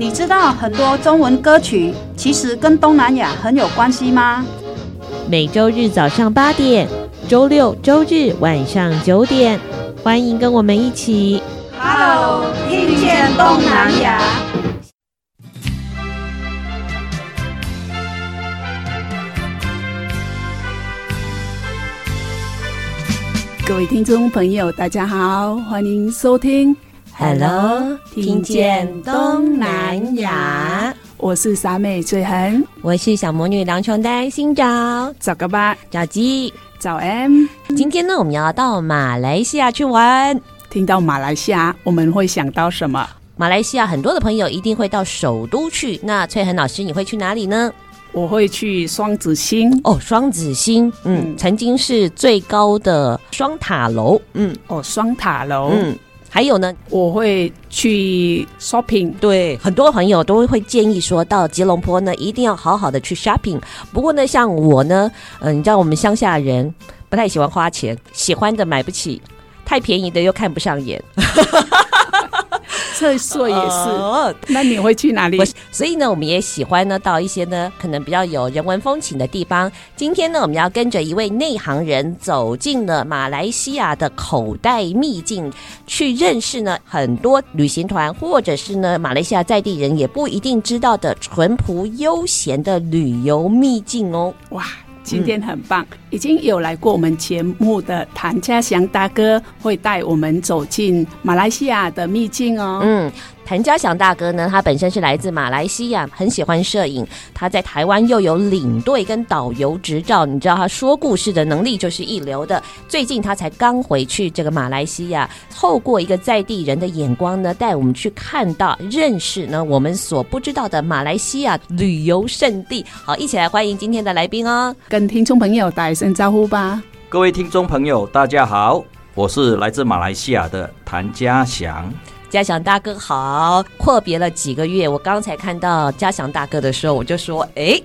你知道很多中文歌曲其实跟东南亚很有关系吗？每周日早上八点，周六周日晚上九点，欢迎跟我们一起，Hello，听见东南亚。各位听众朋友，大家好，欢迎收听 Hello，听见东南亚。我是傻妹翠痕，我是小魔女梁琼丹，新找找个吧，找鸡找 M。今天呢，我们要到马来西亚去玩。听到马来西亚，我们会想到什么？马来西亚很多的朋友一定会到首都去。那翠痕老师，你会去哪里呢？我会去双子星哦，双子星，嗯，嗯，曾经是最高的双塔楼，嗯，哦，双塔楼，嗯，还有呢，我会去 shopping，对，很多朋友都会建议说到吉隆坡呢，一定要好好的去 shopping。不过呢，像我呢，嗯、呃，你知道我们乡下人不太喜欢花钱，喜欢的买不起，太便宜的又看不上眼。这说也是，哦，那你会去哪里？所以呢，我们也喜欢呢，到一些呢可能比较有人文风情的地方。今天呢，我们要跟着一位内行人走进了马来西亚的口袋秘境，去认识呢很多旅行团或者是呢马来西亚在地人也不一定知道的淳朴悠闲的旅游秘境哦。哇！今天很棒，已经有来过我们节目的谭家祥大哥会带我们走进马来西亚的秘境哦。嗯。谭家祥大哥呢，他本身是来自马来西亚，很喜欢摄影。他在台湾又有领队跟导游执照，你知道他说故事的能力就是一流的。最近他才刚回去这个马来西亚，透过一个在地人的眼光呢，带我们去看到、认识呢我们所不知道的马来西亚旅游胜地。好，一起来欢迎今天的来宾哦，跟听众朋友带声招呼吧。各位听众朋友，大家好，我是来自马来西亚的谭家祥。家祥大哥好，阔别了几个月，我刚才看到家祥大哥的时候，我就说，哎。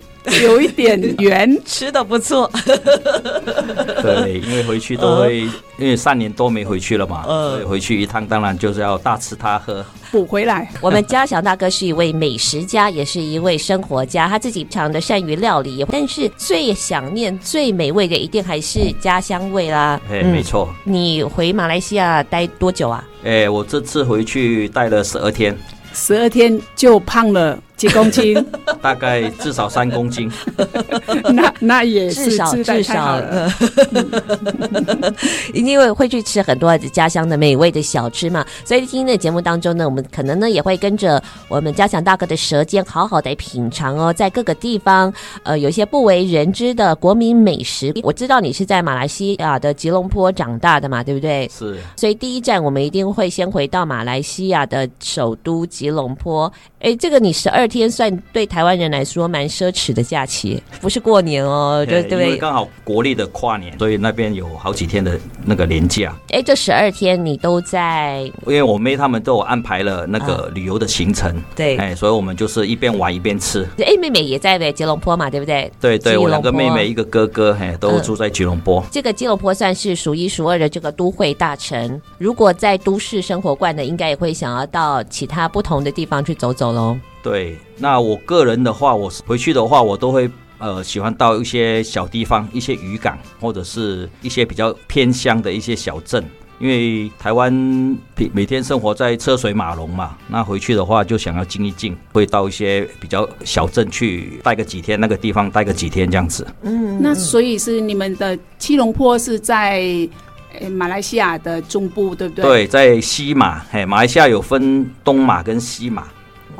有一点圆，吃的不错。对，因为回去都会，因为三年多没回去了嘛，所以回去一趟当然就是要大吃大喝补回来。我们家祥大哥是一位美食家，也是一位生活家，他自己非常的善于料理，但是最想念、最美味的一定还是家乡味啦。哎，没错。你回马来西亚待多久啊？哎，我这次回去待了十二天。十二天就胖了几公斤？大概至少三公斤。那那也是至少至少，因为会去吃很多家乡的美味的小吃嘛，所以今天的节目当中呢，我们可能呢也会跟着我们家祥大哥的舌尖，好好的品尝哦，在各个地方呃有一些不为人知的国民美食。我知道你是在马来西亚的吉隆坡长大的嘛，对不对？是。所以第一站我们一定会先回到马来西亚的首都吉隆坡。哎，这个你十二天算对台湾人来说蛮奢侈的假期，不是过年哦，对对。因为刚好国历的跨年，所以那边有好几天的那个年假。哎，这十二天你都在？因为我妹他们都有安排了那个旅游的行程，啊、对，哎，所以我们就是一边玩一边吃。哎，妹妹也在呗吉隆坡嘛，对不对？对对，我两个妹妹一个哥哥，哎，都住在吉隆坡。这个吉隆坡算是数一数二的这个都会大城，如果在都市生活惯的，应该也会想要到其他不同的地方去走走喽。对，那我个人的话，我回去的话，我都会呃喜欢到一些小地方，一些渔港，或者是一些比较偏乡的一些小镇。因为台湾每天生活在车水马龙嘛，那回去的话就想要静一静，会到一些比较小镇去待个几天，那个地方待个几天这样子。嗯，那所以是你们的七龙坡是在马来西亚的中部，对不对？对，在西马，嘿，马来西亚有分东马跟西马。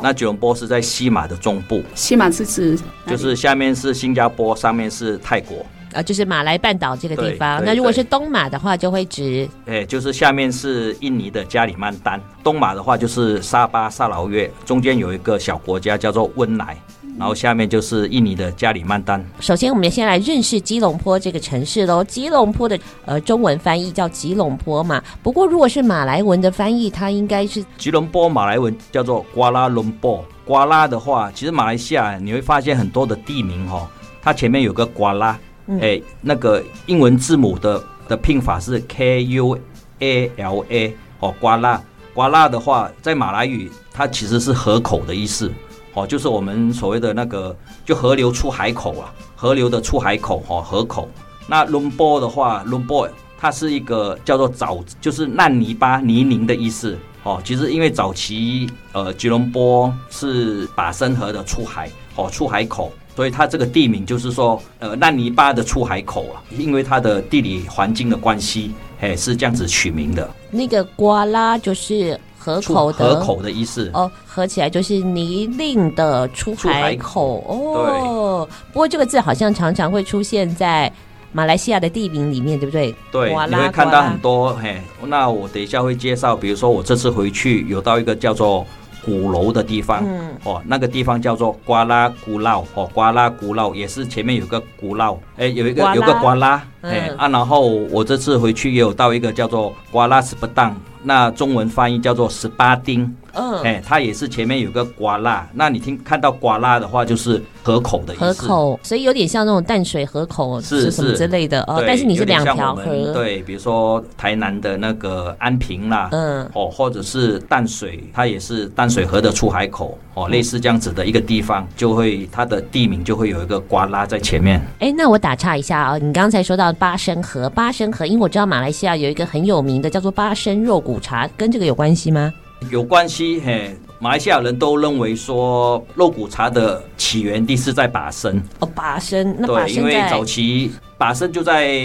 那吉隆坡是在西马的中部，西马是指就是下面是新加坡，上面是泰国。啊，就是马来半岛这个地方。那如果是东马的话，就会指，哎，就是下面是印尼的加里曼丹，东马的话就是沙巴、沙劳越，中间有一个小国家叫做温莱。然后下面就是印尼的加里曼丹。首先，我们先来认识吉隆坡这个城市喽。吉隆坡的呃中文翻译叫吉隆坡嘛，不过如果是马来文的翻译，它应该是吉隆坡马来文叫做瓜拉隆坡。瓜拉的话，其实马来西亚你会发现很多的地名哈、哦，它前面有个瓜拉，嗯、哎，那个英文字母的的拼法是 K U A L A 哦，瓜拉。瓜拉的话，在马来语它其实是河口的意思。哦，就是我们所谓的那个，就河流出海口啊，河流的出海口，哦，河口。那隆波的话，隆波它是一个叫做沼，就是烂泥巴、泥泞的意思。哦，其实因为早期呃吉隆坡是巴生河的出海，哦，出海口，所以它这个地名就是说呃烂泥巴的出海口啊，因为它的地理环境的关系，哎，是这样子取名的。那个瓜拉就是。河口的河口的意思哦，合起来就是泥泞的出海口哦。不过这个字好像常常会出现在马来西亚的地名里面，对不对？对，你会看到很多嘿。那我等一下会介绍，比如说我这次回去有到一个叫做鼓楼的地方，嗯，哦，那个地方叫做瓜拉古老哦，瓜拉古老也是前面有个古老，哎，有一个有个瓜拉，哎啊，然后我这次回去也有到一个叫做瓜拉斯不当。那中文翻译叫做十八丁。嗯，哎，它也是前面有个瓜拉，那你听看到瓜拉的话，就是河口的意思。河口，所以有点像那种淡水河口是什么之类的哦。但是你是两条河，对，比如说台南的那个安平啦，嗯，哦，或者是淡水，它也是淡水河的出海口哦，类似这样子的一个地方，就会它的地名就会有一个瓜拉在前面。哎，那我打岔一下啊，你刚才说到巴生河，巴生河，因为我知道马来西亚有一个很有名的叫做巴生肉骨茶，跟这个有关系吗？有关系，嘿，马来西亚人都认为说肉骨茶的起源地是在巴生。哦，巴生，那对，因为早期巴生就在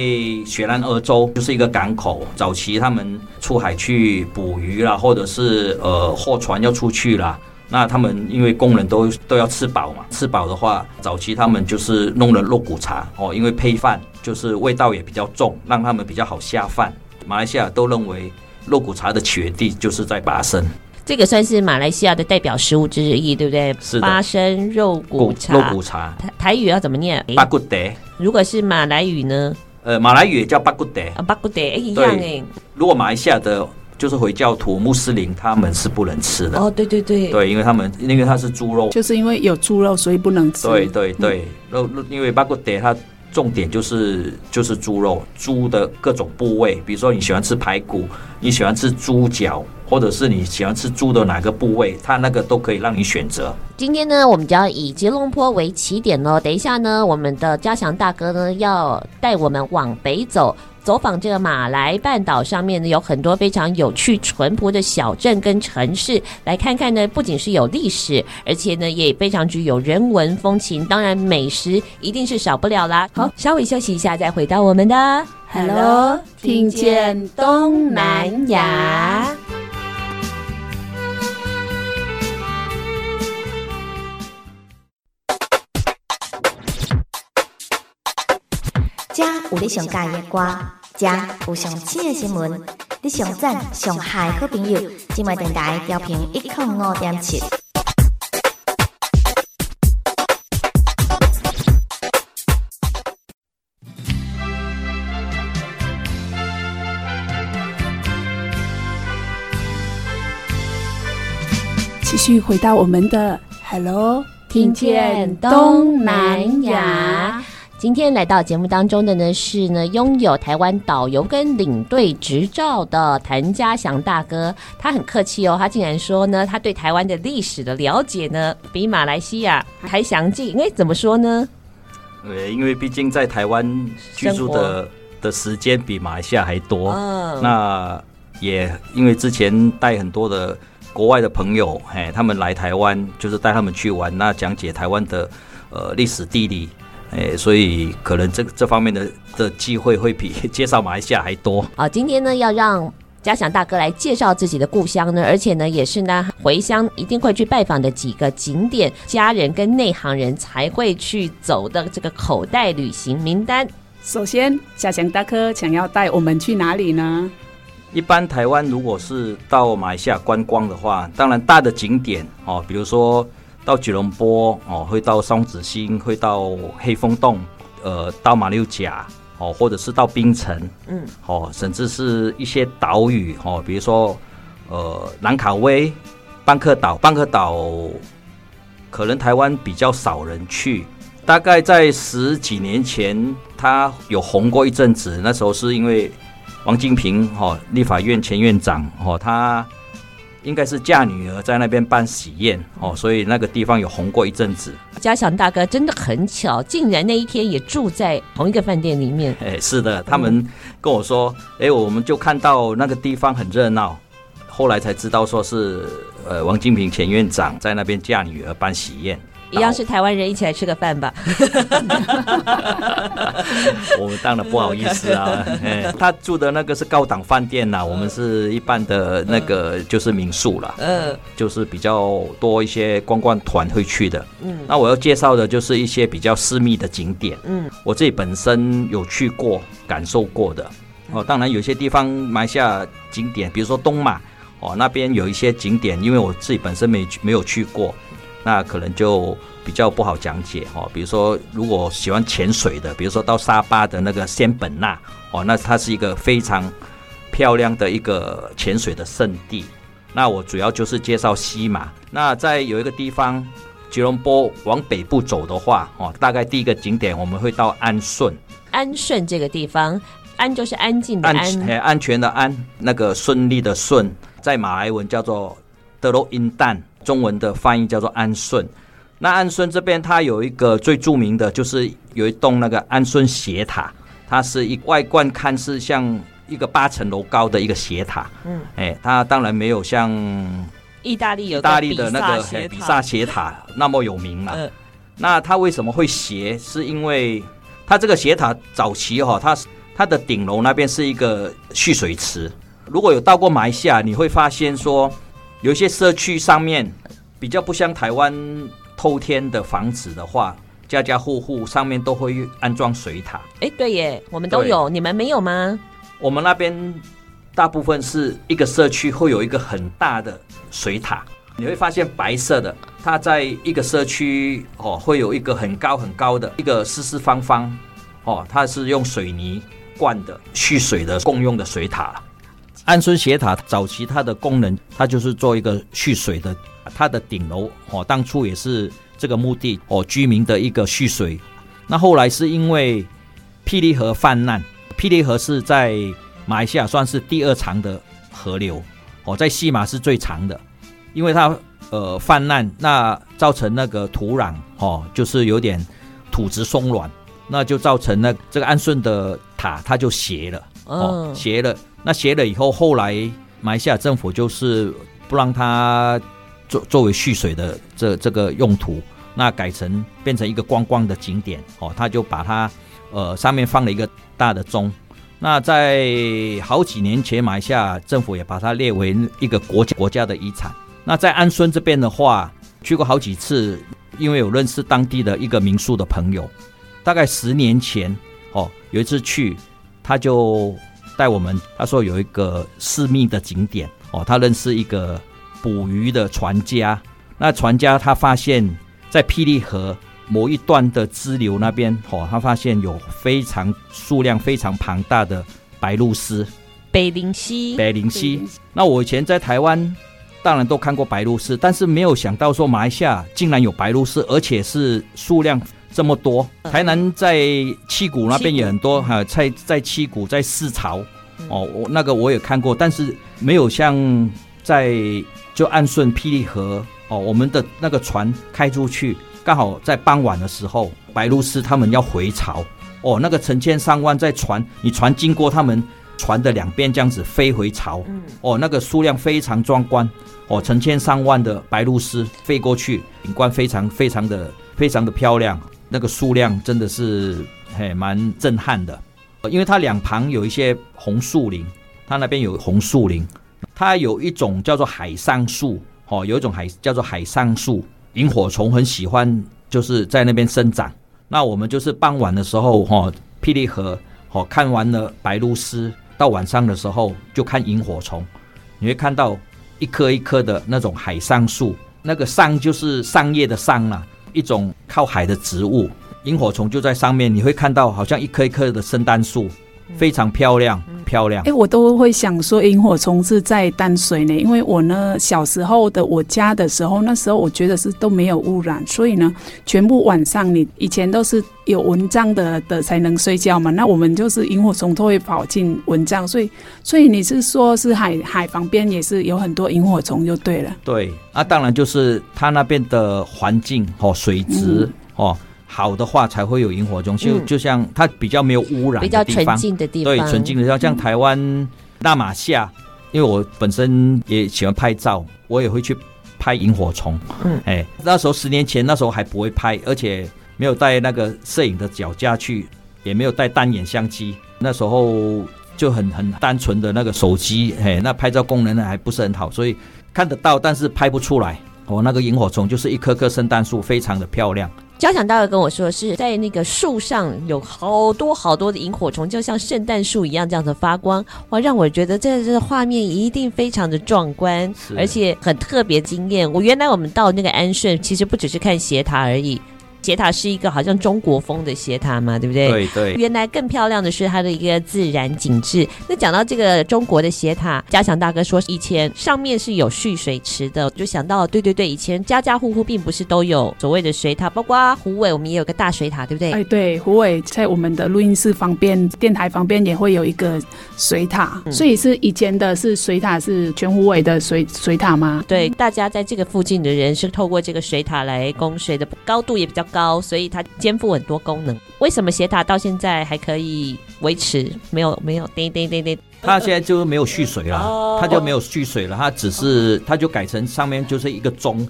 雪兰莪州，就是一个港口。早期他们出海去捕鱼啦，或者是呃货船要出去啦，那他们因为工人都都要吃饱嘛，吃饱的话，早期他们就是弄了肉骨茶哦，因为配饭就是味道也比较重，让他们比较好下饭。马来西亚都认为。肉骨茶的起源地就是在巴生，这个算是马来西亚的代表食物之一，对不对？是的。巴生肉骨茶，肉骨茶，台台语要怎么念？巴骨德。如果是马来语呢？呃，马来语也叫巴骨德。啊，巴骨德，一样哎。如果马来西亚的，就是回教徒、穆斯林，他们是不能吃的。哦，对对对，对，因为他们因为它是猪肉，就是因为有猪肉，所以不能吃。对对对，肉、嗯、因为巴骨德它。重点就是就是猪肉，猪的各种部位，比如说你喜欢吃排骨，你喜欢吃猪脚，或者是你喜欢吃猪的哪个部位，它那个都可以让你选择。今天呢，我们就要以吉隆坡为起点哦。等一下呢，我们的嘉祥大哥呢要带我们往北走。走访这个马来半岛上面呢，有很多非常有趣、淳朴的小镇跟城市，来看看呢。不仅是有历史，而且呢也非常具有人文风情。当然，美食一定是少不了啦。好，稍微休息一下，再回到我们的 Hello，听见东南亚。这有你上喜欢的歌，这有上新的新闻，你上赞上嗨好朋友，今晚电台调频一零五点七。继续回到我们的 Hello，听见东南亚。今天来到节目当中的呢是呢拥有台湾导游跟领队执照的谭家祥大哥，他很客气哦，他竟然说呢他对台湾的历史的了解呢比马来西亚还详尽，哎，怎么说呢？对，因为毕竟在台湾居住的的时间比马来西亚还多，嗯，那也因为之前带很多的国外的朋友，哎，他们来台湾就是带他们去玩，那讲解台湾的呃历史地理。哎，所以可能这这方面的的机会会比 介绍马来西亚还多。好，今天呢要让嘉祥大哥来介绍自己的故乡呢，而且呢也是呢回乡一定会去拜访的几个景点，家人跟内行人才会去走的这个口袋旅行名单。首先，嘉祥大哥想要带我们去哪里呢？一般台湾如果是到马来西亚观光的话，当然大的景点哦，比如说到吉隆坡哦，会到双子星，会到黑风洞，呃，到马六甲哦，或者是到槟城，嗯，哦，甚至是一些岛屿哦，比如说呃，兰卡威、班克岛，班克岛可能台湾比较少人去。大概在十几年前，他有红过一阵子。那时候是因为王金平哈立法院前院长哈，他应该是嫁女儿在那边办喜宴哦，所以那个地方有红过一阵子。嘉祥大哥真的很巧，竟然那一天也住在同一个饭店里面。哎，是的，他们跟我说，哎，我们就看到那个地方很热闹，后来才知道说是呃王金平前院长在那边嫁女儿办喜宴。一样是台湾人，一起来吃个饭吧。我们当然不好意思啊。他住的那个是高档饭店呐，我们是一般的那个就是民宿了。嗯，就是比较多一些观光团会去的。嗯，那我要介绍的就是一些比较私密的景点。嗯，我自己本身有去过、感受过的。哦，当然有些地方埋下景点，比如说东马哦，那边有一些景点，因为我自己本身没没有去过。那可能就比较不好讲解哦，比如说如果喜欢潜水的，比如说到沙巴的那个仙本那哦，那它是一个非常漂亮的一个潜水的圣地。那我主要就是介绍西马。那在有一个地方，吉隆坡往北部走的话哦，大概第一个景点我们会到安顺。安顺这个地方，安就是安静的安，安，安全的安，那个顺利的顺，在马来文叫做德洛因丹。中文的翻译叫做安顺，那安顺这边它有一个最著名的就是有一栋那个安顺斜塔，它是一外观看似像一个八层楼高的一个斜塔，嗯，哎，它当然没有像意大利有意大利的那个比萨斜塔那么有名嘛。嗯，那它为什么会斜？是因为它这个斜塔早期哈，它它的顶楼那边是一个蓄水池，如果有到过马来西亚，你会发现说。有一些社区上面比较不像台湾透天的房子的话，家家户户上面都会安装水塔。哎，对耶，我们都有，你们没有吗？我们那边大部分是一个社区会有一个很大的水塔，你会发现白色的，它在一个社区哦，会有一个很高很高的一个四四方方哦，它是用水泥灌的蓄水的共用的水塔。安顺斜塔早期它的功能，它就是做一个蓄水的，它的顶楼哦，当初也是这个目的哦，居民的一个蓄水。那后来是因为霹雳河泛滥，霹雳河是在马来西亚算是第二长的河流哦，在西马是最长的，因为它呃泛滥，那造成那个土壤哦，就是有点土质松软，那就造成那这个安顺的塔它就斜了哦，斜了。那斜了以后，后来马来西亚政府就是不让它作作为蓄水的这这个用途，那改成变成一个观光的景点哦，他就把它呃上面放了一个大的钟。那在好几年前，马来西亚政府也把它列为一个国家国家的遗产。那在安顺这边的话，去过好几次，因为有认识当地的一个民宿的朋友，大概十年前哦，有一次去，他就。带我们，他说有一个私密的景点哦，他认识一个捕鱼的船家。那船家他发现，在霹雳河某一段的支流那边哦，他发现有非常数量非常庞大的白鹭鸶。北灵溪，北灵溪。那我以前在台湾当然都看过白鹭鸶，但是没有想到说马来西亚竟然有白鹭鸶，而且是数量这么多，台南在七股那边也很多哈，在在七股在四潮哦，我那个我也看过，但是没有像在就安顺霹雳河哦，我们的那个船开出去，刚好在傍晚的时候，白鹭鸶他们要回潮哦，那个成千上万在船，你船经过他们船的两边这样子飞回潮，哦，那个数量非常壮观哦，成千上万的白鹭鸶飞过去，景观非常非常的非常的漂亮。那个数量真的是嘿蛮震撼的，因为它两旁有一些红树林，它那边有红树林，它有一种叫做海桑树，哦，有一种海叫做海桑树，萤火虫很喜欢，就是在那边生长。那我们就是傍晚的时候，哈，霹雳河，哦，看完了白鹭鸶，到晚上的时候就看萤火虫，你会看到一棵一棵的那种海桑树，那个桑就是桑叶的桑啦，一种靠海的植物，萤火虫就在上面，你会看到好像一棵一棵的圣诞树。非常漂亮，漂亮。哎、欸，我都会想说，萤火虫是在淡水呢，因为我呢小时候的我家的时候，那时候我觉得是都没有污染，所以呢，全部晚上你以前都是有蚊帐的的才能睡觉嘛，那我们就是萤火虫都会跑进蚊帐，所以所以你是说是海海旁边也是有很多萤火虫就对了。对，那、啊、当然就是它那边的环境哦，水质、嗯、哦。好的话才会有萤火虫，就就像它比较没有污染的地方，比较纯净的地方，对，纯净的地方，像台湾那玛夏，因为我本身也喜欢拍照，我也会去拍萤火虫。嗯，哎，那时候十年前那时候还不会拍，而且没有带那个摄影的脚架去，也没有带单眼相机，那时候就很很单纯的那个手机，哎，那拍照功能呢还不是很好，所以看得到，但是拍不出来。哦，那个萤火虫就是一棵棵圣诞树，非常的漂亮。交响大哥跟我说，是在那个树上有好多好多的萤火虫，就像圣诞树一样这样子发光，哇，让我觉得这这画面一定非常的壮观，而且很特别惊艳。我原来我们到那个安顺，其实不只是看斜塔而已。斜塔是一个好像中国风的斜塔嘛，对不对？对对。原来更漂亮的是它的一个自然景致。那讲到这个中国的斜塔，嘉祥大哥说以前上面是有蓄水池的，我就想到对对对，以前家家户户并不是都有所谓的水塔，包括虎尾我们也有个大水塔，对不对？哎，对，虎尾在我们的录音室旁边，电台旁边也会有一个水塔，嗯、所以是以前的是水塔是全虎尾的水水塔吗？对，大家在这个附近的人是透过这个水塔来供水的，高度也比较高，所以它肩负很多功能。为什么斜塔到现在还可以维持？没有没有，叮叮叮叮，它现在就没有蓄水了，它就没有蓄水了，它只是它就改成上面就是一个钟，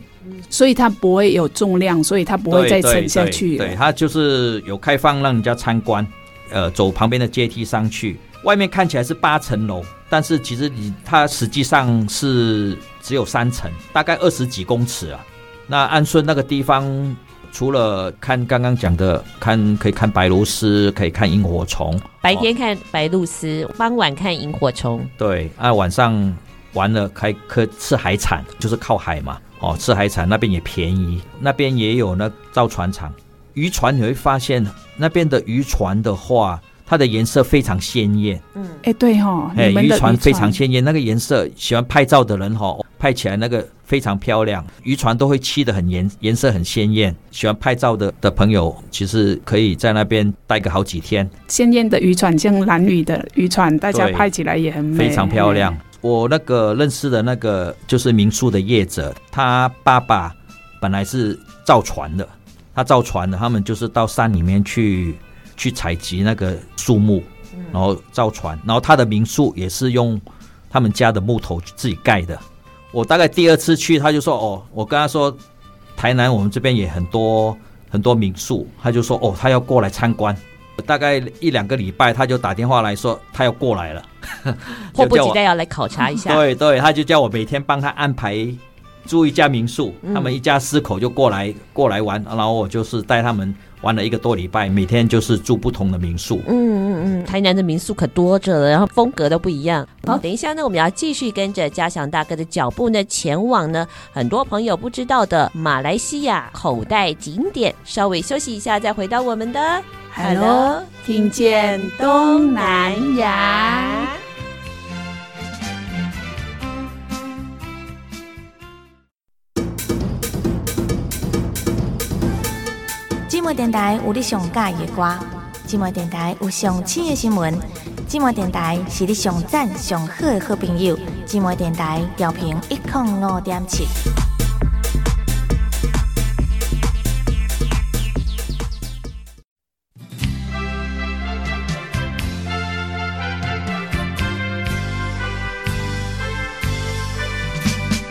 所以它不会有重量，所以它不会再沉下去。对，它就是有开放让人家参观，呃，走旁边的阶梯上去，外面看起来是八层楼，但是其实你它实际上是只有三层，大概二十几公尺啊。那安顺那个地方。除了看刚刚讲的，看可以看白鹭鸶，可以看萤火虫。白天看白鹭鸶，傍晚看萤火虫。对，啊，晚上完了还可以吃海产，就是靠海嘛。哦，吃海产那边也便宜，那边也有那造船厂。渔船你会发现，那边的渔船的话，它的颜色非常鲜艳。嗯，哎、欸，对哈、哦，哎，渔船非常鲜艳，那个颜色，喜欢拍照的人哈、哦。拍起来那个非常漂亮，渔船都会漆得很颜颜色很鲜艳。喜欢拍照的的朋友，其实可以在那边待个好几天。鲜艳的渔船，像蓝屿的渔船，大家拍起来也很美，非常漂亮。我那个认识的那个就是民宿的业者，他爸爸本来是造船的，他造船的，他们就是到山里面去去采集那个树木，然后造船，然后他的民宿也是用他们家的木头自己盖的。我大概第二次去，他就说：“哦，我跟他说，台南我们这边也很多很多民宿。”他就说：“哦，他要过来参观。”大概一两个礼拜，他就打电话来说他要过来了，迫不及待要来考察一下。对 对，他就叫我每天帮他安排住一家民宿，嗯、他们一家四口就过来过来玩，然后我就是带他们。玩了一个多礼拜，每天就是住不同的民宿。嗯嗯嗯，台南的民宿可多着了，然后风格都不一样。好，等一下呢，我们要继续跟着嘉祥大哥的脚步呢，前往呢很多朋友不知道的马来西亚口袋景点。稍微休息一下，再回到我们的 Hello，听见东南亚。寂寞电台有你上喜的歌，寂寞电台有上新的新闻，寂寞电台是你上赞上好的好朋友，寂寞电台调频一零五点七。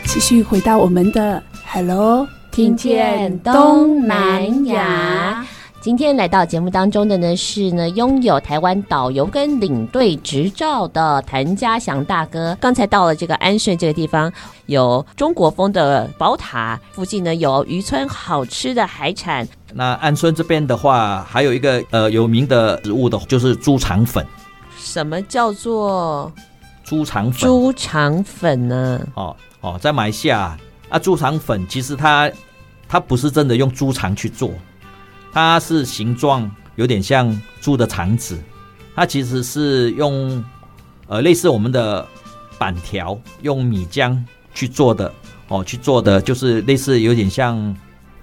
继续回到我们的 Hello。听见东南亚，今天来到节目当中的呢是呢拥有台湾导游跟领队执照的谭家祥大哥。刚才到了这个安顺这个地方，有中国风的宝塔，附近呢有渔村好吃的海产。那安顺这边的话，还有一个呃有名的食物的，就是猪肠粉。什么叫做猪肠粉？猪肠粉呢？哦哦，在马来西亚啊，猪肠粉其实它它不是真的用猪肠去做。它是形状有点像猪的肠子，它其实是用呃类似我们的板条，用米浆去做的哦，去做的就是类似有点像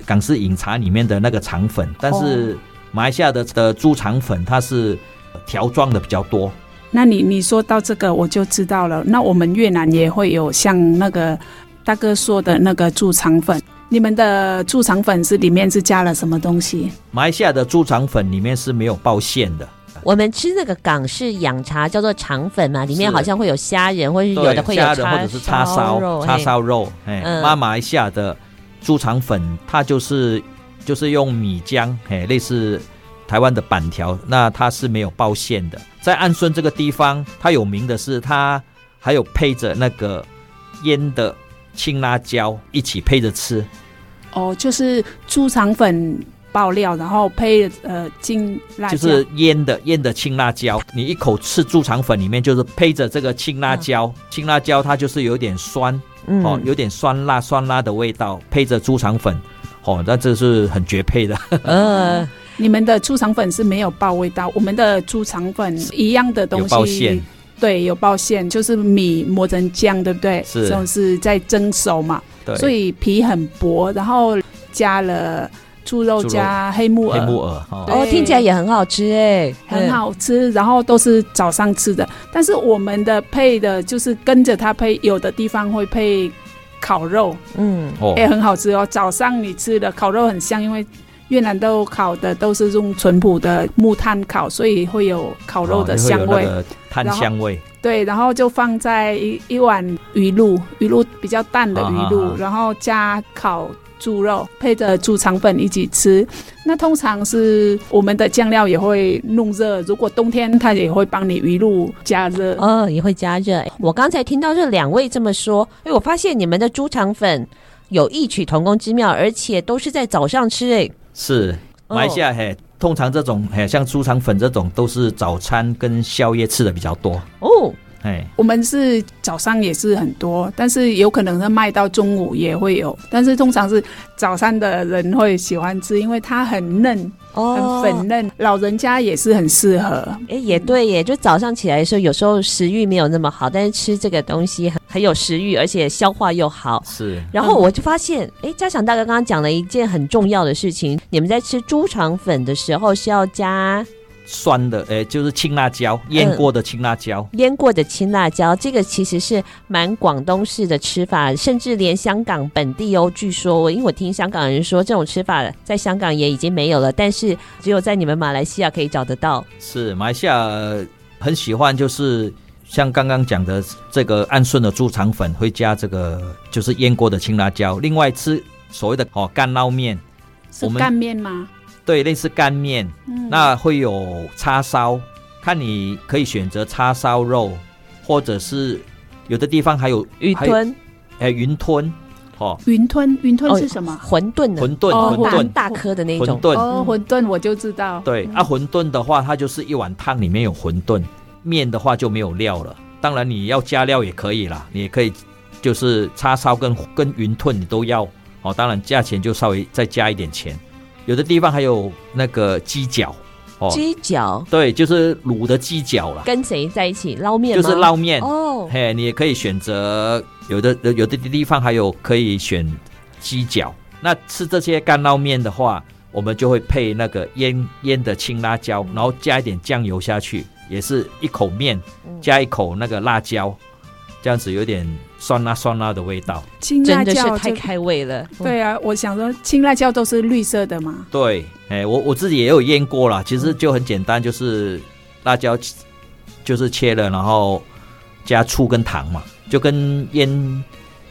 港式饮茶里面的那个肠粉，但是马来西亚的的猪肠粉它是条状的比较多。那你你说到这个我就知道了，那我们越南也会有像那个大哥说的那个猪肠粉。你们的猪肠粉是里面是加了什么东西？马来西亚的猪肠粉里面是没有爆馅的。我们吃那个港式养茶叫做肠粉嘛，里面好像会有虾仁，或者是有的会有虾仁或者是叉烧叉烧肉。哎，那马来西亚的猪肠粉它就是就是用米浆，哎，类似台湾的板条，那它是没有爆馅的。在安顺这个地方，它有名的是它还有配着那个腌的。青辣椒一起配着吃，哦，就是猪肠粉爆料，然后配呃青辣椒，就是腌的腌的青辣椒。你一口吃猪肠粉里面就是配着这个青辣椒，嗯、青辣椒它就是有点酸，嗯、哦，有点酸辣酸辣的味道，配着猪肠粉，哦，那这是很绝配的。嗯，你们的猪肠粉是没有爆味道，我们的猪肠粉一样的东西。对，有包馅，就是米磨成浆，对不对？是，这种是在蒸熟嘛。对。所以皮很薄，然后加了猪肉加黑木耳。黑木耳哦，听起来也很好吃哎，很好吃。然后都是早上吃的，但是我们的配的就是跟着它配，有的地方会配烤肉，嗯，也很好吃哦。早上你吃的烤肉很香，因为。越南都烤的都是用淳朴的木炭烤，所以会有烤肉的香味，哦、炭香味。对，然后就放在一一碗鱼露，鱼露比较淡的鱼露，啊、然后加烤猪肉，配着猪肠粉一起吃。那通常是我们的酱料也会弄热，如果冬天它也会帮你鱼露加热，哦，也会加热。我刚才听到这两位这么说，哎，我发现你们的猪肠粉有异曲同工之妙，而且都是在早上吃，哎。是，马来西亚嘿，通常这种嘿，像猪肠粉这种都是早餐跟宵夜吃的比较多哦。哎，我们是早上也是很多，但是有可能是卖到中午也会有，但是通常是早餐的人会喜欢吃，因为它很嫩，哦很粉嫩，老人家也是很适合。哎，也对耶，就早上起来的时候，有时候食欲没有那么好，但是吃这个东西很很有食欲，而且消化又好。是，然后我就发现，哎，家祥大哥刚刚讲了一件很重要的事情，你们在吃猪肠粉的时候是要加。酸的，哎，就是青辣椒，腌过的青辣椒，嗯、腌过的青辣椒，这个其实是蛮广东式的吃法，甚至连香港本地哦，据说我因为我听香港人说，这种吃法在香港也已经没有了，但是只有在你们马来西亚可以找得到。是马来西亚很喜欢，就是像刚刚讲的这个安顺的猪肠粉会加这个就是腌过的青辣椒，另外吃所谓的哦干捞面，是干面吗？对，类似干面，嗯、那会有叉烧，看你可以选择叉烧肉，或者是有的地方还有云吞，哎，云吞，哦，云吞，云吞是什么？馄饨的，馄饨，馄饨，大颗的那种，馄饨，哦，馄饨我就知道。对，啊，馄饨的话，它就是一碗汤里面有馄饨，面的话就没有料了。当然你要加料也可以啦，你也可以就是叉烧跟跟云吞你都要，哦，当然价钱就稍微再加一点钱。有的地方还有那个鸡脚，哦，鸡脚，对，就是卤的鸡脚了。跟谁在一起捞面？就是捞面哦。嘿，你也可以选择，有的有的地方还有可以选鸡脚。那吃这些干捞面的话，我们就会配那个腌腌的青辣椒，然后加一点酱油下去，也是一口面加一口那个辣椒。这样子有点酸辣酸辣的味道，青辣椒真的是太开胃了。对啊，我想说青辣椒都是绿色的嘛。对，哎，我我自己也有腌过啦，其实就很简单，就是辣椒就是切了，然后加醋跟糖嘛，就跟腌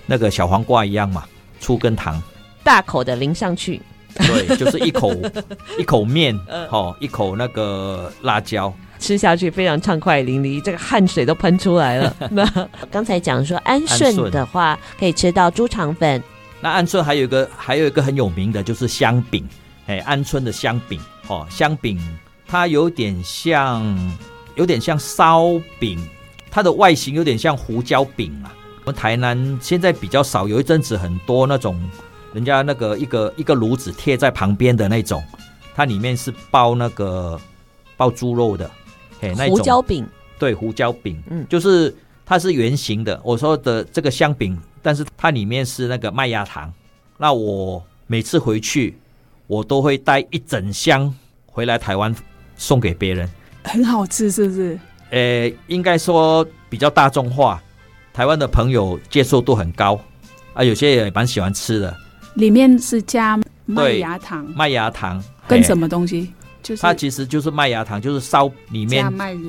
那个小黄瓜一样嘛，醋跟糖，大口的淋上去。对，就是一口 一口面，哦，一口那个辣椒，吃下去非常畅快淋漓，这个汗水都喷出来了。那刚才讲说安顺的话，可以吃到猪肠粉。那安顺还有一个还有一个很有名的就是香饼，哎，安顺的香饼，哦，香饼它有点像有点像烧饼，它的外形有点像胡椒饼啊。我们台南现在比较少，有一阵子很多那种。人家那个一个一个炉子贴在旁边的那种，它里面是包那个包猪肉的，嘿，那胡椒饼，对，胡椒饼，嗯，就是它是圆形的。我说的这个香饼，但是它里面是那个麦芽糖。那我每次回去，我都会带一整箱回来台湾送给别人。很好吃，是不是？呃，应该说比较大众化，台湾的朋友接受度很高啊，有些也蛮喜欢吃的。里面是加麦芽糖，麦芽糖跟什么东西？就是它其实就是麦芽糖，就是烧里面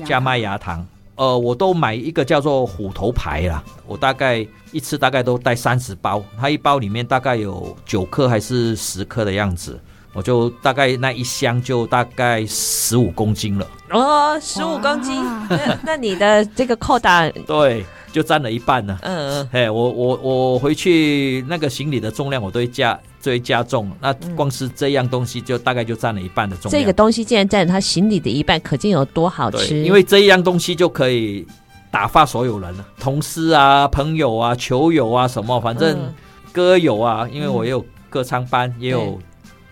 加麦芽糖。呃，我都买一个叫做虎头牌啦，我大概一次大概都带三十包，它一包里面大概有九克还是十克的样子，我就大概那一箱就大概十五公斤了。哦，十五公斤，那，那你的这个扣打对。就占了一半呢。嗯嗯，哎，我我我回去那个行李的重量，我都会加，就会加重。那光是这样东西，就大概就占了一半的重量。这个东西竟然占了他行李的一半，可见有多好吃。因为这一样东西就可以打发所有人了，同事啊、朋友啊、球友啊什么，反正歌友啊，因为我也有歌唱班，也有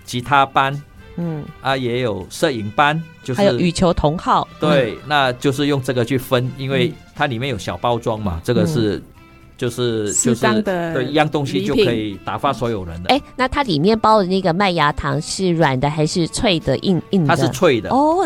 吉他班。嗯啊，也有摄影班，就是还有羽球同号，对、嗯，那就是用这个去分，因为它里面有小包装嘛，嗯、这个是就是就是对一样东西就可以打发所有人的。哎，那它里面包的那个麦芽糖是软的还是脆的？硬硬的？它是脆的哦，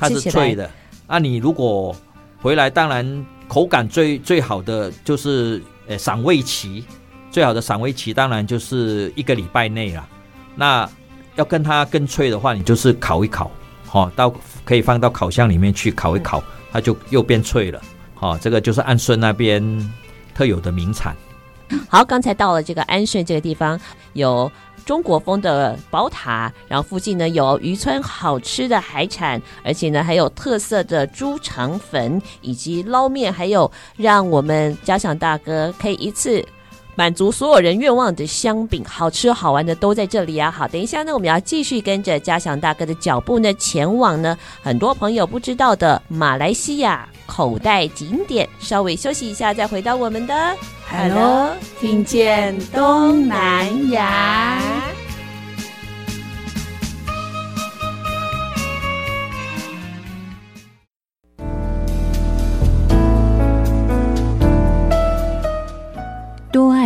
它是脆的。那你如果回来，当然口感最最好的就是呃赏味期，最好的赏味期当然就是一个礼拜内了。那要跟它更脆的话，你就是烤一烤，好、哦，到可以放到烤箱里面去烤一烤，它就又变脆了。好、哦，这个就是安顺那边特有的名产。好，刚才到了这个安顺这个地方，有中国风的宝塔，然后附近呢有渔村好吃的海产，而且呢还有特色的猪肠粉以及捞面，还有让我们嘉祥大哥可以一次。满足所有人愿望的香饼，好吃好玩的都在这里啊！好，等一下呢，我们要继续跟着嘉祥大哥的脚步呢，前往呢很多朋友不知道的马来西亚口袋景点。稍微休息一下，再回到我们的 Hello，听见东南亚。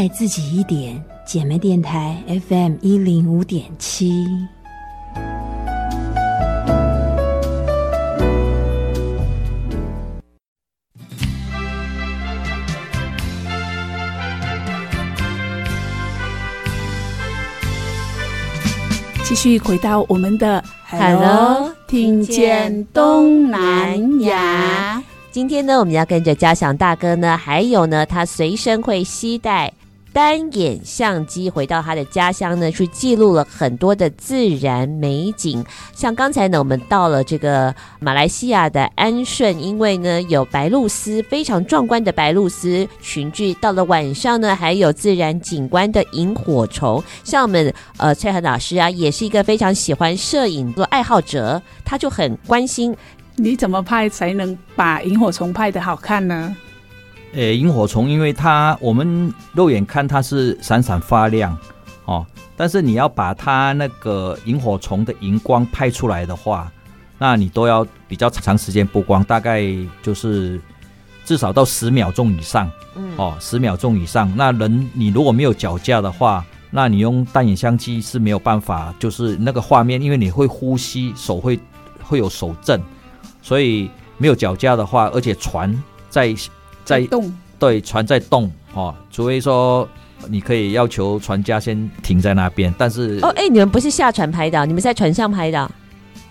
爱自己一点，姐妹电台 FM 一零五点七。继续回到我们的 Hello，听见东南亚。今天呢，我们要跟着嘉祥大哥呢，还有呢，他随身会携带单眼相机，回到他的家乡呢，去记录了很多的自然美景。像刚才呢，我们到了这个马来西亚的安顺，因为呢有白鹭鸶，非常壮观的白鹭鸶群聚。到了晚上呢，还有自然景观的萤火虫。像我们呃翠恒老师啊，也是一个非常喜欢摄影的爱好者，他就很关心。你怎么拍才能把萤火虫拍得好看呢？诶，萤火虫，因为它我们肉眼看它是闪闪发亮哦，但是你要把它那个萤火虫的荧光拍出来的话，那你都要比较长时间曝光，大概就是至少到十秒钟以上。嗯，哦，十秒钟以上。那人你如果没有脚架的话，那你用单眼相机是没有办法，就是那个画面，因为你会呼吸，手会会有手震。所以没有脚架的话，而且船在在，动，对，船在动哦。除非说你可以要求船家先停在那边，但是哦，哎，你们不是下船拍的，你们在船上拍的，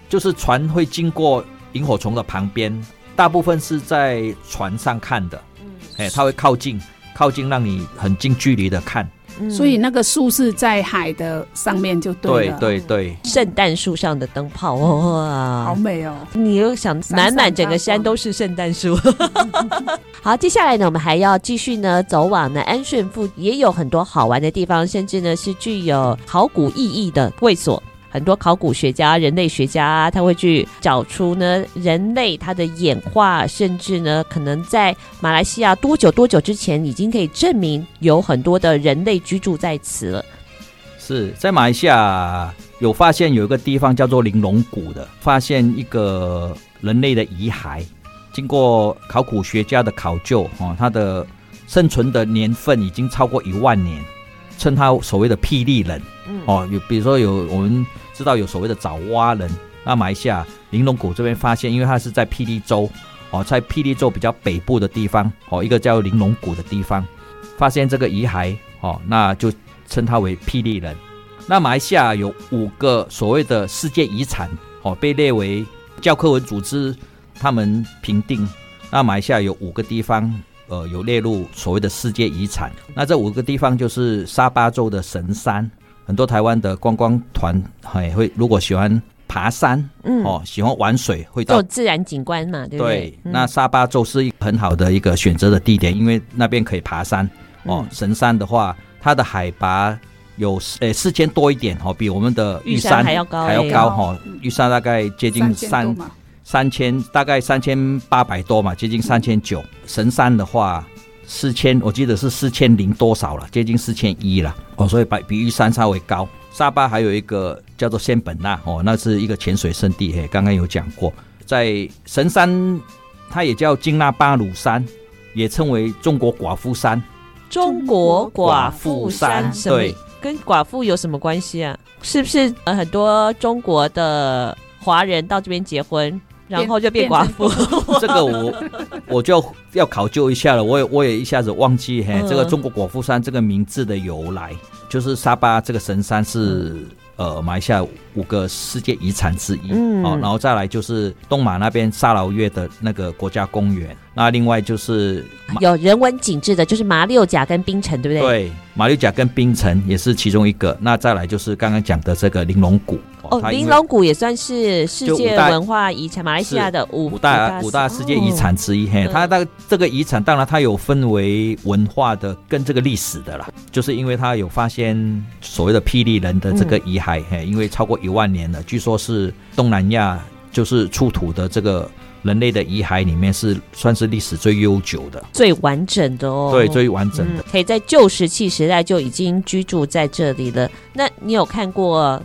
就是船会经过萤火虫的旁边，大部分是在船上看的。嗯，哎，它会靠近，靠近让你很近距离的看。嗯、所以那个树是在海的上面就对了。对对对，圣诞树上的灯泡哇，好美哦！你又想满满整个山都是圣诞树。好，接下来呢，我们还要继续呢走往呢安顺附，也有很多好玩的地方，甚至呢是具有考古意义的会所。很多考古学家、人类学家，他会去找出呢人类它的演化，甚至呢可能在马来西亚多久多久之前，已经可以证明有很多的人类居住在此了。是在马来西亚有发现有一个地方叫做玲珑谷的，发现一个人类的遗骸，经过考古学家的考究，哦，它的生存的年份已经超过一万年，称它所谓的霹雳人。哦，有比如说有我们。知道有所谓的爪哇人，那马来西亚玲珑谷这边发现，因为它是在霹雳州哦，在霹雳州比较北部的地方哦，一个叫玲珑谷的地方发现这个遗骸哦，那就称它为霹雳人。那马来西亚有五个所谓的世界遗产哦，被列为教科文组织他们评定。那马来西亚有五个地方呃有列入所谓的世界遗产，那这五个地方就是沙巴州的神山。很多台湾的观光团还会，如果喜欢爬山，嗯，哦，喜欢玩水，会到自然景观嘛，对不对？对，那沙巴州是一个很好的一个选择的地点，因为那边可以爬山。哦，神山的话，它的海拔有诶四千多一点，哦，比我们的玉山还要高，还要高哈。玉山大概接近三三千，大概三千八百多嘛，接近三千九。神山的话。四千，我记得是四千零多少了，接近四千一了哦，所以比比玉山稍微高。沙巴还有一个叫做仙本那哦，那是一个潜水圣地，嘿，刚刚有讲过。在神山，它也叫金纳巴鲁山，也称为中国寡妇山。中国寡妇山，对，跟寡妇有什么关系啊？是不是呃很多中国的华人到这边结婚？然后就变寡妇，这个我我就要考究一下了。我也我也一下子忘记嘿，这个中国寡妇山这个名字的由来，就是沙巴这个神山是。呃，马来西亚五个世界遗产之一，嗯，哦，然后再来就是东马那边沙劳越的那个国家公园，那另外就是有人文景致的，就是马六甲跟槟城，对不对？对，马六甲跟槟城也是其中一个。那再来就是刚刚讲的这个玲珑谷，哦，玲珑谷也算是世界文化遗产，马来西亚的五五大五大世界遗产之一。嘿，它那这个遗产当然它有分为文化的跟这个历史的啦，就是因为它有发现所谓的霹雳人的这个遗骸。嘿，因为超过一万年了，据说是东南亚就是出土的这个人类的遗骸里面是算是历史最悠久的、最完整的哦。对，最完整的，嗯、可以在旧石器时代就已经居住在这里了。那你有看过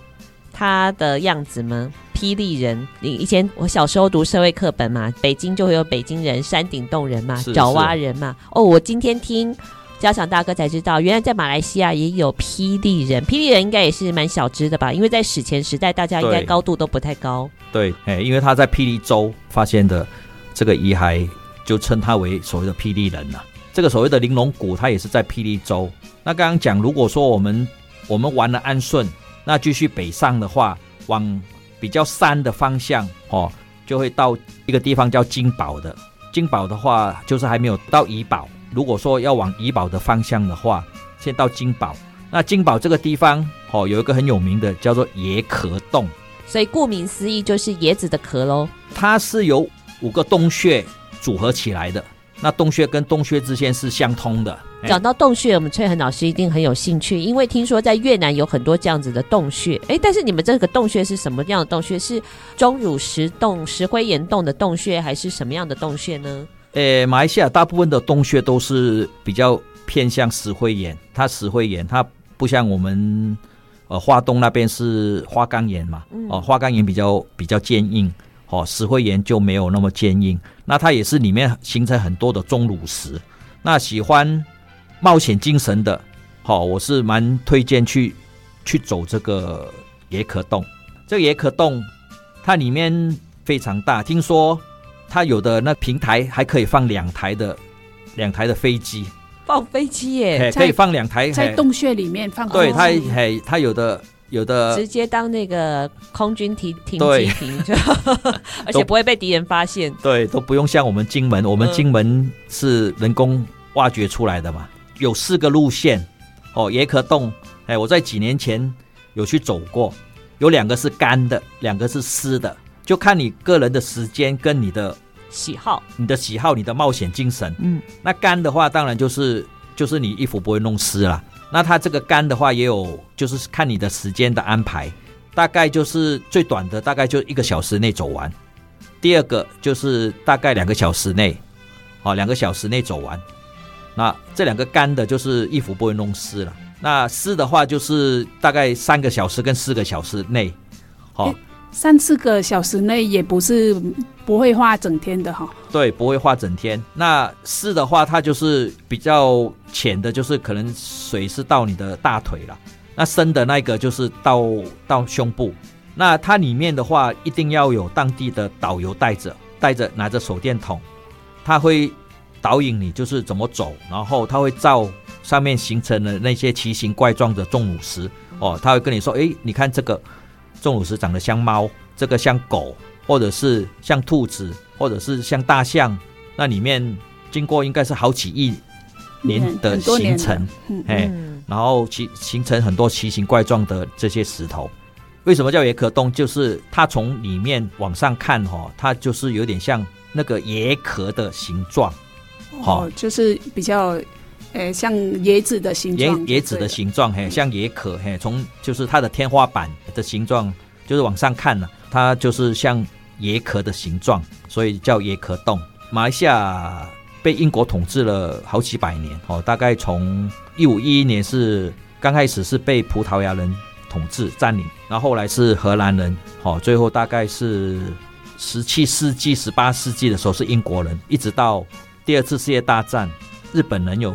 他的样子吗？霹雳人，你以前我小时候读社会课本嘛，北京就会有北京人、山顶洞人嘛、爪哇人嘛。哦，我今天听。嘉祥大哥才知道，原来在马来西亚也有霹雳人。霹雳人应该也是蛮小只的吧？因为在史前时代，大家应该高度都不太高。对，哎，因为他在霹雳州发现的这个遗骸，就称他为所谓的霹雳人了。这个所谓的玲珑谷，它也是在霹雳州。那刚刚讲，如果说我们我们玩了安顺，那继续北上的话，往比较山的方向哦，就会到一个地方叫金宝的。金宝的话，就是还没有到怡保。如果说要往怡保的方向的话，先到金宝。那金宝这个地方，哦，有一个很有名的叫做椰壳洞。所以顾名思义就是椰子的壳喽。它是由五个洞穴组合起来的。那洞穴跟洞穴之间是相通的。讲到洞穴，我们翠恒老师一定很有兴趣，因为听说在越南有很多这样子的洞穴。哎，但是你们这个洞穴是什么样的洞穴？是钟乳石洞、石灰岩洞的洞穴，还是什么样的洞穴呢？呃，马来西亚大部分的洞穴都是比较偏向石灰岩，它石灰岩它不像我们呃花东那边是花岗岩嘛，哦、呃、花岗岩比较比较坚硬，哦石灰岩就没有那么坚硬，那它也是里面形成很多的钟乳石。那喜欢冒险精神的，好、哦，我是蛮推荐去去走这个椰壳洞。这个椰壳洞它里面非常大，听说。它有的那平台还可以放两台的两台的飞机，放飞机耶，可以放两台在洞穴里面放。对，它嘿，它有的有的直接当那个空军停停机坪，而且不会被敌人发现。对，都不用像我们金门，我们金门是人工挖掘出来的嘛，有四个路线，哦，椰壳洞，哎，我在几年前有去走过，有两个是干的，两个是湿的，就看你个人的时间跟你的喜好，你的喜好，你的冒险精神。嗯，那干的话，当然就是就是你衣服不会弄湿了。那它这个干的话，也有就是看你的时间的安排，大概就是最短的大概就一个小时内走完，第二个就是大概两个小时内，哦，两个小时内走完。那这两个干的，就是衣服不会弄湿了。那湿的话，就是大概三个小时跟四个小时内，好、哦，三四个小时内也不是不会化整天的哈。对，不会化整天。那湿的话，它就是比较浅的，就是可能水是到你的大腿了。那深的那个就是到到胸部。那它里面的话，一定要有当地的导游带着，带着拿着手电筒，他会。导引你就是怎么走，然后他会照上面形成的那些奇形怪状的钟乳石哦，他会跟你说：“诶，你看这个钟乳石长得像猫，这个像狗，或者是像兔子，或者是像大象。那里面经过应该是好几亿年的形成，哎，然后其形成很多奇形怪状的这些石头。为什么叫野壳洞？就是它从里面往上看哈，它就是有点像那个野壳的形状。”哦，就是比较，诶、欸，像椰子的形状，椰椰子的形状，嘿，像椰壳，嘿，从就是它的天花板的形状，就是往上看呢，它就是像椰壳的形状，所以叫椰壳洞。马来西亚被英国统治了好几百年，哦，大概从一五一一年是刚开始是被葡萄牙人统治占领，然后后来是荷兰人，哦，最后大概是十七世纪、十八世纪的时候是英国人，一直到。第二次世界大战，日本人有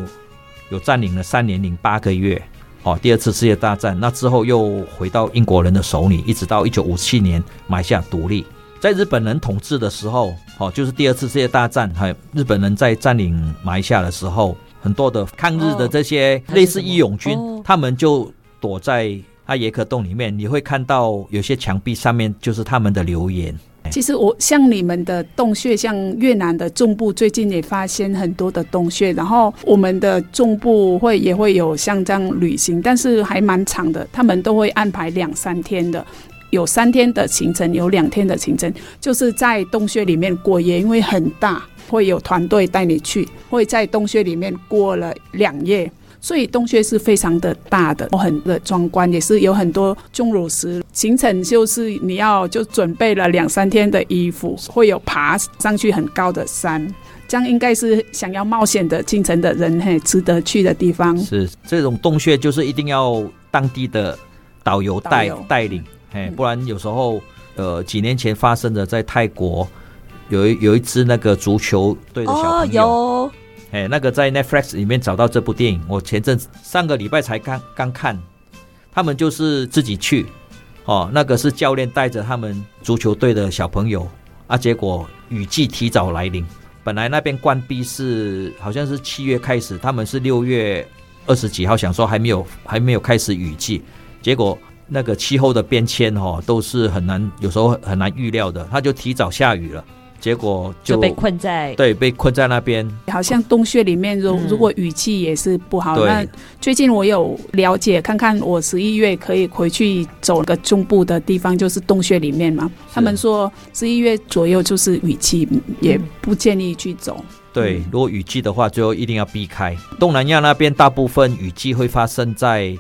有占领了三年零八个月，哦，第二次世界大战，那之后又回到英国人的手里，一直到一九五七年埋下独立。在日本人统治的时候，哦，就是第二次世界大战，还有日本人在占领马来西亚的时候，很多的抗日的这些类似义勇军，哦、他们就躲在他椰壳洞里面，你会看到有些墙壁上面就是他们的留言。其实我像你们的洞穴，像越南的中部最近也发现很多的洞穴，然后我们的中部会也会有像这样旅行，但是还蛮长的，他们都会安排两三天的，有三天的行程，有两天的行程，就是在洞穴里面过夜，因为很大，会有团队带你去，会在洞穴里面过了两夜。所以洞穴是非常的大的，很的壮观，也是有很多钟乳石。行程就是你要就准备了两三天的衣服，会有爬上去很高的山，这样应该是想要冒险的进城的人嘿值得去的地方。是这种洞穴就是一定要当地的导游带带领，嘿，不然有时候呃几年前发生的在泰国有一有一支那个足球队的小朋友。哦哎，那个在 Netflix 里面找到这部电影，我前阵子上个礼拜才刚刚看。他们就是自己去，哦，那个是教练带着他们足球队的小朋友啊，结果雨季提早来临。本来那边关闭是好像是七月开始，他们是六月二十几号想说还没有还没有开始雨季，结果那个气候的变迁哦都是很难，有时候很难预料的，他就提早下雨了。结果就，就被困在对，被困在那边，好像洞穴里面，如如果雨季也是不好。嗯、那最近我有了解，看看我十一月可以回去走个中部的地方，就是洞穴里面嘛。他们说十一月左右就是雨季，也不建议去走。对，如果雨季的话，最后一定要避开。东南亚那边大部分雨季会发生在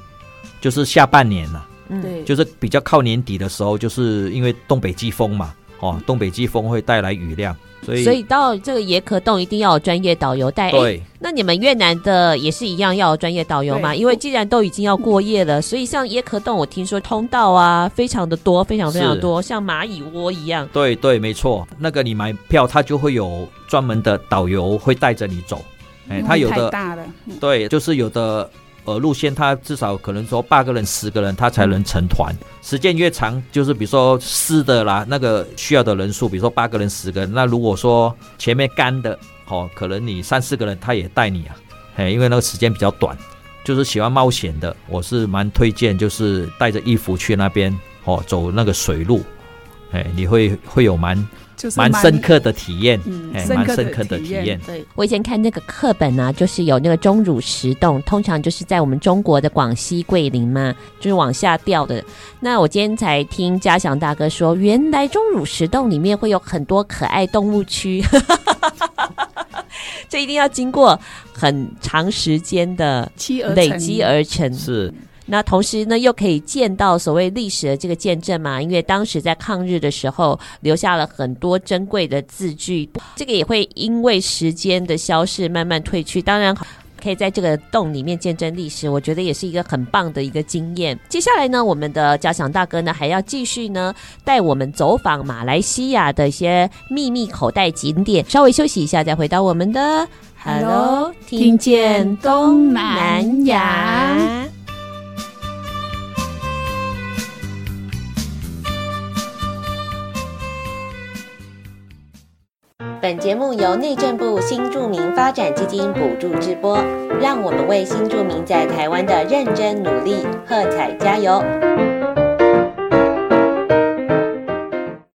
就是下半年了，啊，嗯，对，就是比较靠年底的时候，就是因为东北季风嘛。哦，东北季风会带来雨量，所以所以到这个椰壳洞一定要有专业导游带。对，那你们越南的也是一样要有专业导游吗？因为既然都已经要过夜了，所以像椰壳洞，我听说通道啊非常的多，非常非常多，像蚂蚁窝一样。对对，没错，那个你买票，他就会有专门的导游会带着你走。哎，他有的太大了，对，就是有的。呃，路线它至少可能说八个人、十个人，他才能成团。时间越长，就是比如说湿的啦，那个需要的人数，比如说八个人、十个人。那如果说前面干的，哦，可能你三四个人他也带你啊，嘿，因为那个时间比较短。就是喜欢冒险的，我是蛮推荐，就是带着衣服去那边哦，走那个水路，哎，你会会有蛮。就是蛮深刻的体验，嗯蛮深刻的体验。对，我以前看那个课本啊，就是有那个钟乳石洞，通常就是在我们中国的广西桂林嘛，就是往下掉的。那我今天才听嘉祥大哥说，原来钟乳石洞里面会有很多可爱动物区，这一定要经过很长时间的积累积而成。是，那同时呢，又可以见到所谓历史的这个见证嘛，因为当时在抗日的时候留下了很多珍贵的字句，这个也会因为时间的消逝慢慢褪去。当然，可以在这个洞里面见证历史，我觉得也是一个很棒的一个经验。接下来呢，我们的嘉祥大哥呢还要继续呢带我们走访马来西亚的一些秘密口袋景点。稍微休息一下，再回到我们的 Hello，听见东南亚。本节目由内政部新住民发展基金补助直播，让我们为新住民在台湾的认真努力喝彩加油！